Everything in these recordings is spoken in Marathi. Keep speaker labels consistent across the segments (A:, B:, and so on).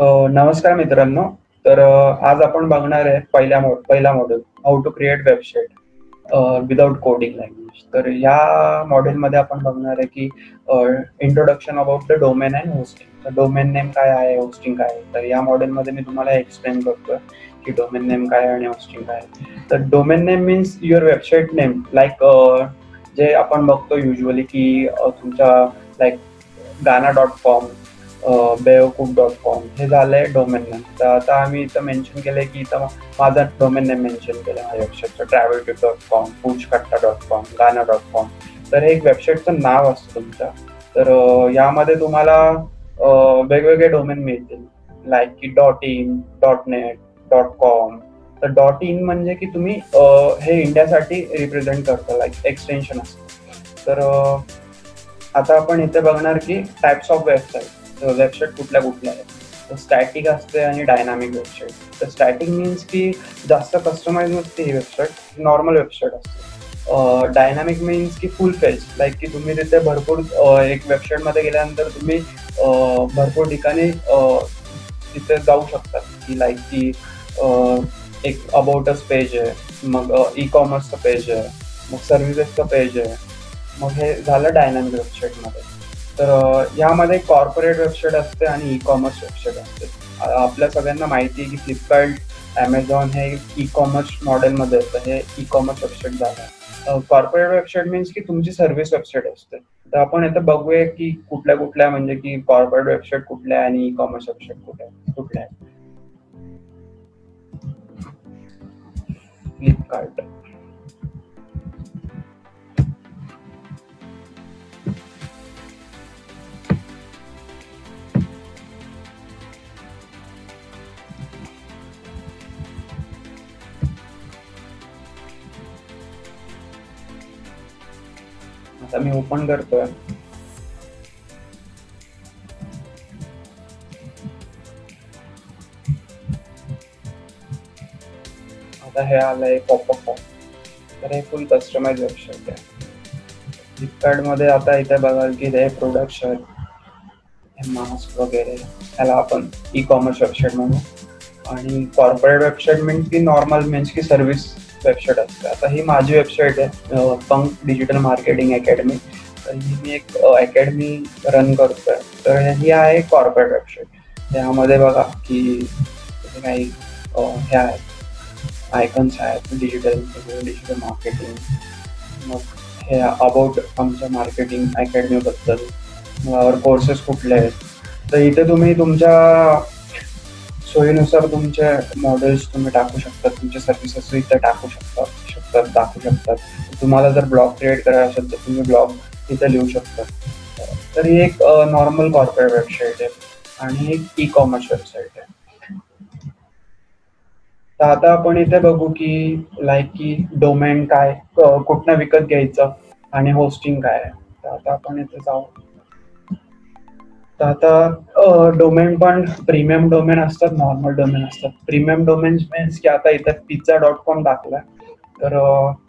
A: नमस्कार मित्रांनो. तर आज आपण बघणार आहे पहिल्या पहिला model how to create website without coding language. तर या मॉडेलमध्ये आपण बघणार आहे की introduction about the domain and hosting. तर डोमेन नेम काय आहे, होस्टिंग काय आहे? तर या मॉडेलमध्ये मी तुम्हाला एक्सप्लेन करतोय की डोमेन नेम काय आहे आणि होस्टिंग काय आहे. तर domain name means your website name like जे आपण बघतो युजली की तुमच्या लाईक गाना डॉट कॉम, बेओकूट डॉट कॉम हे झालंय डोमेन नेम. तर आता आम्ही इथं मेन्शन केलंय की इथं माझा डोमेन नेम मेन्शन केलं माझ्या वेबसाईटचं travel dot com, पूचकट्टा dot com, Gaana dot com. तर हे एक वेबसाईटचं नाव असतं तुमचं. तर यामध्ये तुम्हाला वेगवेगळे डोमेन मिळतील लाईक की dot in, dot net, dot com. तर डॉट इन म्हणजे की तुम्ही हे इंडियासाठी रिप्रेझेंट करता लाईक एक्सटेन्शन असतं. तर आता आपण इथे बघणार की टाईप्स ऑफ वेबसाईट. वेबसाईट कुठल्या-कुठल्या आहेत. तर स्टॅटिक असते आणि डायनॅमिक वेबसाईट. तर स्टॅटिक मीन्स की जास्त कस्टमाइज नसते ही वेबसाईट, नॉर्मल वेबसाईट असते. डायनामिक डायनॅमिक मीन्स की फुल पेज लाईक की तुम्ही तिथे भरपूर एक वेबसाईटमध्ये गेल्यानंतर तुम्ही भरपूर ठिकाणी तिथे जाऊ शकतात की लाईक की एक अबाउटच पेज आहे, मग ई-कॉमर्सचं पेज आहे, मग सर्व्हिसेसचं पेज आहे. मग हे झालं डायनामिक वेबसाईटमध्ये. तर यामध्ये कॉर्पोरेट वेबसाईट असते आणि ई-कॉमर्स वेबसाईट असते. आपल्या सगळ्यांना माहिती आहे की फ्लिपकार्ट ॲमेझॉन हे ई-कॉमर्स मॉडेलमध्ये असतं हे ई-कॉमर्स वेबसाईट झालं. कॉर्पोरेट वेबसाईट मीन्स की तुमची सर्व्हिस वेबसाईट असते. तर आपण आता बघूया की कुठल्या-कुठल्या म्हणजे की कॉर्पोरेट वेबसाईट कुठल्या आहे आणि ई-कॉमर्स वेबसाईट कुठल्या आहे कुठल्या फ्लिपकार्ट आता मी ओपन करतोय. आता हे आलंय पॉपअप तर हे फुल कस्टमाइज वेबसाईट आहे. मध्ये आता इथे बघाल की हे प्रोडक्ट्स आहेत. हे मास्क वगैरे ह्याला आपण ई-कॉमर्स वेबसाईट म्हणू आणि कॉर्पोरेट वेबसाईट मीन्स की नॉर्मल मीन्स की सर्व्हिस वेबसाईट असते. आता ही माझी वेबसाईट आहे पंक डिजिटल मार्केटिंग अकॅडमी. तर ही मी एक अकॅडमी रन करतोय. तर ही आहे कॉर्पोरेट वेबसाईट. त्यामध्ये बघा की काही हे आहेत आयकन्स आहेत डिजिटल डिजिटल मार्केटिंग. मग हे अबाउट आमच्या मार्केटिंग अकॅडमीबद्दल. कोर्सेस कुठले आहेत. तर इथे तुम्ही तुमच्या सोयीनुसार तुमचे मॉडेल्स तुम्ही टाकू शकता. तुमचे सर्व्हिसेस इथे टाकू शकता शकतात, दाखवू शकतात. तुम्हाला जर ब्लॉग क्रिएट करायचा असेल तर तुम्ही ब्लॉग तिथे लिहू शकता. तर ही एक नॉर्मल कॉर्पोरेट वेबसाईट आहे आणि एक ई-कॉमर्स वेबसाईट आहे. तर आता आपण इथे बघू की लाईक की डोमेन काय, कुठनं विकत घ्यायचं आणि होस्टिंग काय आहे. तर आता आपण इथे जाऊ. तर आता डोमेन पण प्रीमियम डोमेन असतात, नॉर्मल डोमेन असतात. प्रीमियम डोमेन्स मीन्स की आता इथं पिझ्झा डॉट कॉम टाकलाय. तर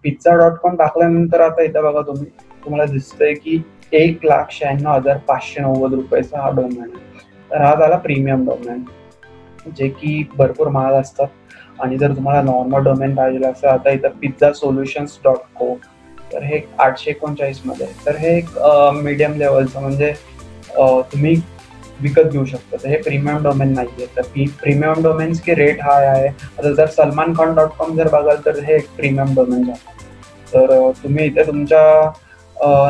A: पिझ्झा डॉट कॉम टाकल्यानंतर आता इथं बघा तुम्ही तुम्हाला दिसतंय की एक लाख शहाण्णव हजार पाचशे नव्वद रुपयाचा हा डोमेन आहे. तर हा झाला प्रीमियम डोमेन. जे की भरपूर महाग असतात आणि जर तुम्हाला नॉर्मल डोमेन पाहिजे असेल आता इथं पिझ्झा सोल्युशन्स डॉट को तर हे 839 मध्ये तर हे एक मीडियम लेवलचं म्हणजे तुम्ही विकत घेऊ शकता. तर हे प्रीमियम डोमेन नाही आहे तर पी प्रीमियम डोमेन्स की रेट हाय आहे. आता जर सलमान खान डॉट कॉम जर बघाल तर हे एक प्रीमियम डोमेन आहे तर तुम्ही इथे तुमच्या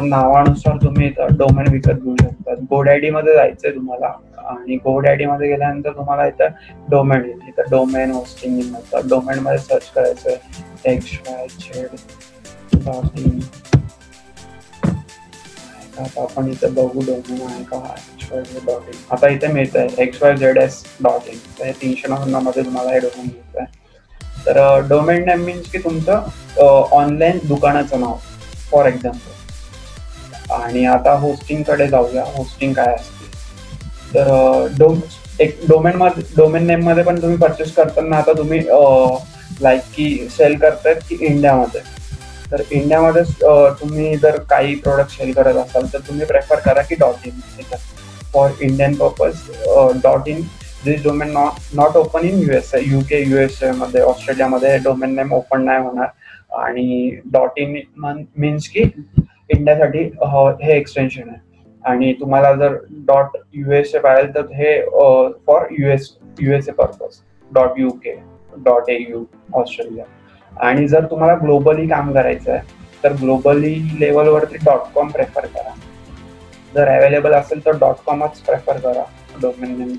A: नावानुसार तुम्ही इथं डोमेन विकत घेऊ शकता. जायचं जायचंय तुम्हाला आणि GoDaddyमध्ये गेल्यानंतर तुम्हाला इथं डोमेन येईल. इथं डोमेन होस्टिंग येईल. डोमेनमध्ये सर्च करायचं एक्स वाय झेड आता आपण इथे बघू डोमेन आहे का XYZ डॉट इन. आता इथे मिळतंय एस डॉट इन. तर हे 399 मध्ये तुम्हाला हे डोमेन आहे तर डोमेन नेम मीन्स की तुमचं ऑनलाईन दुकानाचं नाव फॉर एक्झाम्पल. आणि आता होस्टिंगकडे जाऊया. होस्टिंग काय असते. तर डोम एक डोमेन मध्ये डोमेन नेममध्ये पण तुम्ही पर्चेस करताना आता तुम्ही लाईक की सेल करतायत की इंडियामध्ये. तर इंडियामध्येच तुम्ही जर काही प्रोडक्ट सेल करत असाल तर तुम्ही प्रेफर करा की dot in for Indian purpose dot in this domain not not open in US UK USA मध्ये ऑस्ट्रेलियामध्ये डोमेन नेम ओपन नाही होणार. आणि डॉट इन मीन्स की इंडियासाठी हे एक्सटेन्शन आहे. आणि तुम्हाला जर डॉट युएसए पाहिजे तर हे for US USA purpose dot U K dot A U Australia आणि जर तुम्हाला ग्लोबली काम करायचं आहे तर ग्लोबली लेवलवरती डॉट कॉम प्रेफर करा. जर अवेलेबल असेल तर डॉट कॉमच प्रेफर करा डोमेन नेम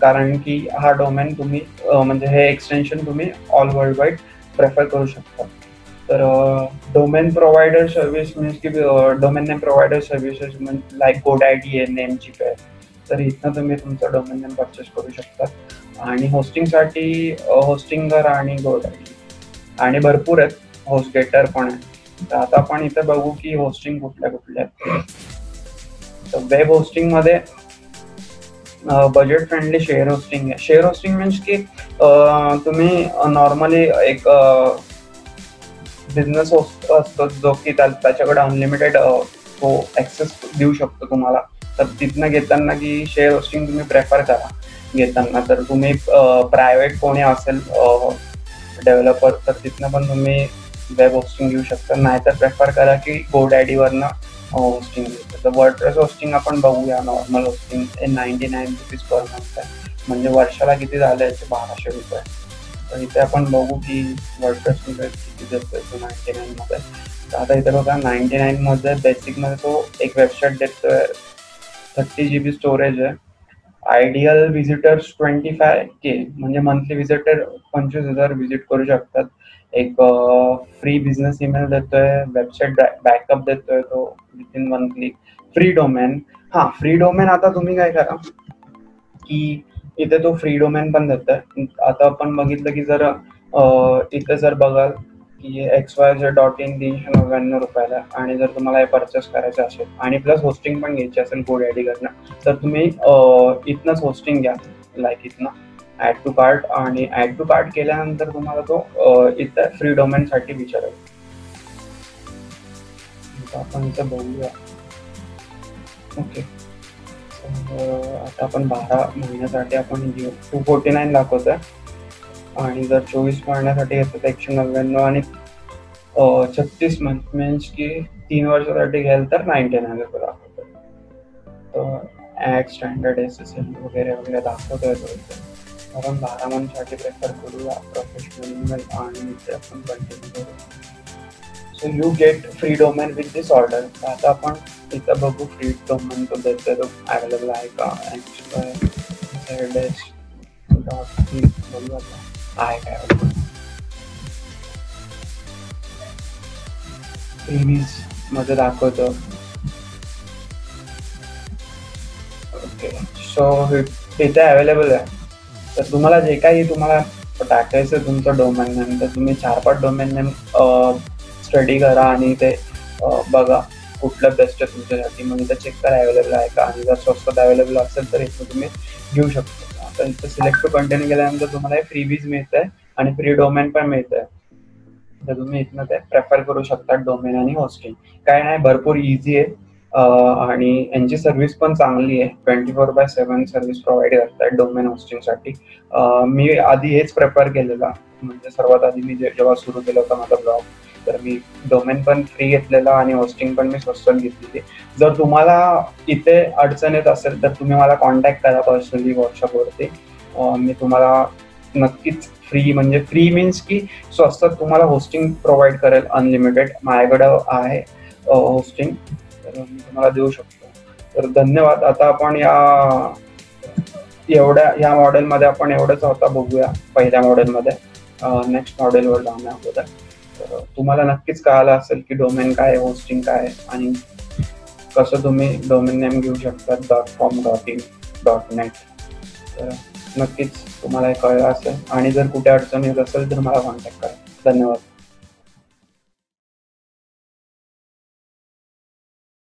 A: कारण की हा डोमेन तुम्ही म्हणजे हे एक्सटेन्शन तुम्ही ऑल वर्ल्ड वाईड प्रेफर करू शकता. तर डोमेन प्रोव्हायडर सर्व्हिस मीन्स की डोमेन नेम प्रोव्हायडर सर्व्हिसेस म्हणजे लाईक गोड आय डी आहे नेम चिप आहे तर इथनं तुम्ही तुमचं डोमेन नेम परचेस करू शकता. आणि होस्टिंगसाठी होस्टिंगर आणि गोड आय डी आणि भरपूर आहेत. होस्टेटर पण आहेत. तर आता आपण इथे बघू की होस्टिंग कुठल्या कुठल्या आहेत. तर वेब होस्टिंगमध्ये बजेट फ्रेंडली शेअर होस्टिंग आहे. शेअर होस्टिंग मीन्स की तुम्ही नॉर्मली एक बिझनेस असतो जो की त्याच्याकडे अनलिमिटेड तो ऍक्सेस देऊ शकतो तुम्हाला. तर तिथनं घेताना की शेअर होस्टिंग तुम्ही प्रेफर करा. घेताना तर तुम्ही प्रायव्हेट कोणी असेल डेव्हलपर तर तिथनं पण तुम्ही वेब होस्टिंग घेऊ शकता. नाहीतर प्रेफर करा की गोडॅडीवरनं होस्टिंग घेऊ तर वर्डप्रेस होस्टिंग आपण बघूया. Normal hosting ninety nine rupees per month आहे. म्हणजे वर्षाला किती झाले याचे बाराशे रुपये. तर इथे आपण बघू की वर्डप्रेस मध्ये किती जास्त येतो नाईन्टी नाईन मध्ये. तर आता इथे बघा नाईन्टी नाईन मध्ये तो एक वेबसाईट देतोय. थर्टी जी बी स्टोरेज आहे. Ideal visitors twenty five K म्हणजे मंथली व्हिजिटर पंचवीस हजार व्हिजिट करू शकतात. एक फ्री बिझनेस ईमेल देतोय वेबसाईट बॅकअप देतोय तो within one click free domain हा फ्री डोमेन आता तुम्ही काय करा की इथे तो फ्री डोमेन पण देतोय. आता आपण बघितलं की जर इथे जर बघाल की X Y Z dot in तीनशे नव्याण्णव रुपयाला. आणि जर तुम्हाला हे परचेस करायचं असेल आणि प्लस होस्टिंग पण घ्यायची असेल गोड आय डीकडनं तर तुम्ही इथनंच होस्टिंग घ्या. लाईक इथनं. ऍड टू कार्ट आणि ऍड टू कार्ट केल्यानंतर तुम्हाला तो इथं फ्री डोमेन साठी विचारेल. आपण इथं बघूया. ओके आता आपण बारा महिन्यासाठी आपण घेऊ. टू फोर्टी नाईन दाखवतोय. आणि जर चोवीस महिन्यासाठी घेतलं तर एकशे नव्याण्णव आणि छत्तीस मंथ मीन्स की तीन वर्षासाठी घ्याल तर नाईन्टी नाईन रुपये दाखवतो तर add standard S S L वगैरे वगैरे दाखवतोय तो कारण आपण बारा मंथसाठी प्रेफर करूया प्रोफेशनल आणि ते आपण कंटिन्यू करू so you get free domain with this order आता आपण इथं बघू फ्री डोमेन तो देतोय तो अवेलेबल आहे का? बघू आता आहे काय प्रीव्हीजमध्ये दाखवतो. ओके सो इथे अवेलेबल आहे. तर तुम्हाला जे काही तुम्हाला टाकायचं तुमचं डोमेन नेम तर तुम्ही चार पाच डोमेन नेम स्टडी करा आणि ते बघा कुठलं बेस्ट आहे तुमच्यासाठी. मग इथं चेक करा अवेलेबल आहे का? आणि जर स्वस्त अवेलेबल असेल तर इथं तुम्ही घेऊ शकता. त्यांचं सिलेक्ट कंटेंट केल्यानंतर तुम्हाला फ्रीबीज मिळत आहे आणि फ्री डोमेन पण मिळत आहे तर तुम्ही इथनं ते प्रेफर करू शकता डोमेन आणि होस्टिंग काय नाही भरपूर इझी आहे. आणि यांची सर्व्हिस पण चांगली आहे. Twenty four by seven service provide करतात डोमेन होस्टिंगसाठी मी आधी हेच प्रेफर केलेला. म्हणजे सर्वात आधी मी जेव्हा सुरू केलं होतं माझा ब्लॉग तर मी डोमेन पण फ्री घेतलेला आणि होस्टिंग पण मी स्वस्त घेतलेली. जर तुम्हाला इथे अडचण येत असेल तर तुम्ही मला कॉन्टॅक्ट करा पर्सनली व्हॉट्सअपवरती मी तुम्हाला नक्कीच फ्री म्हणजे फ्री मीन्स की स्वस्तात तुम्हाला होस्टिंग प्रोव्हाइड करेल अनलिमिटेड माझ्याकडं आहे होस्टिंग तर मी तुम्हाला देऊ शकतो. तर धन्यवाद. आता आपण या एवढ्या या मॉडेलमध्ये आपण एवढंच होता बघूया पहिल्या मॉडेलमध्ये नेक्स्ट मॉडेलवर जाण्या अगोदर. तुम्हाला नक्कीच कळालं असेल की डोमेन काय होस्टिंग काय आणि कसं तुम्ही डोमेन नेम घेऊ शकता dot com dot in dot net तर नक्कीच तुम्हाला हे कळलं असेल. आणि जर कुठे अडचण येत असेल तर मला कॉन्टॅक्ट करा. धन्यवाद.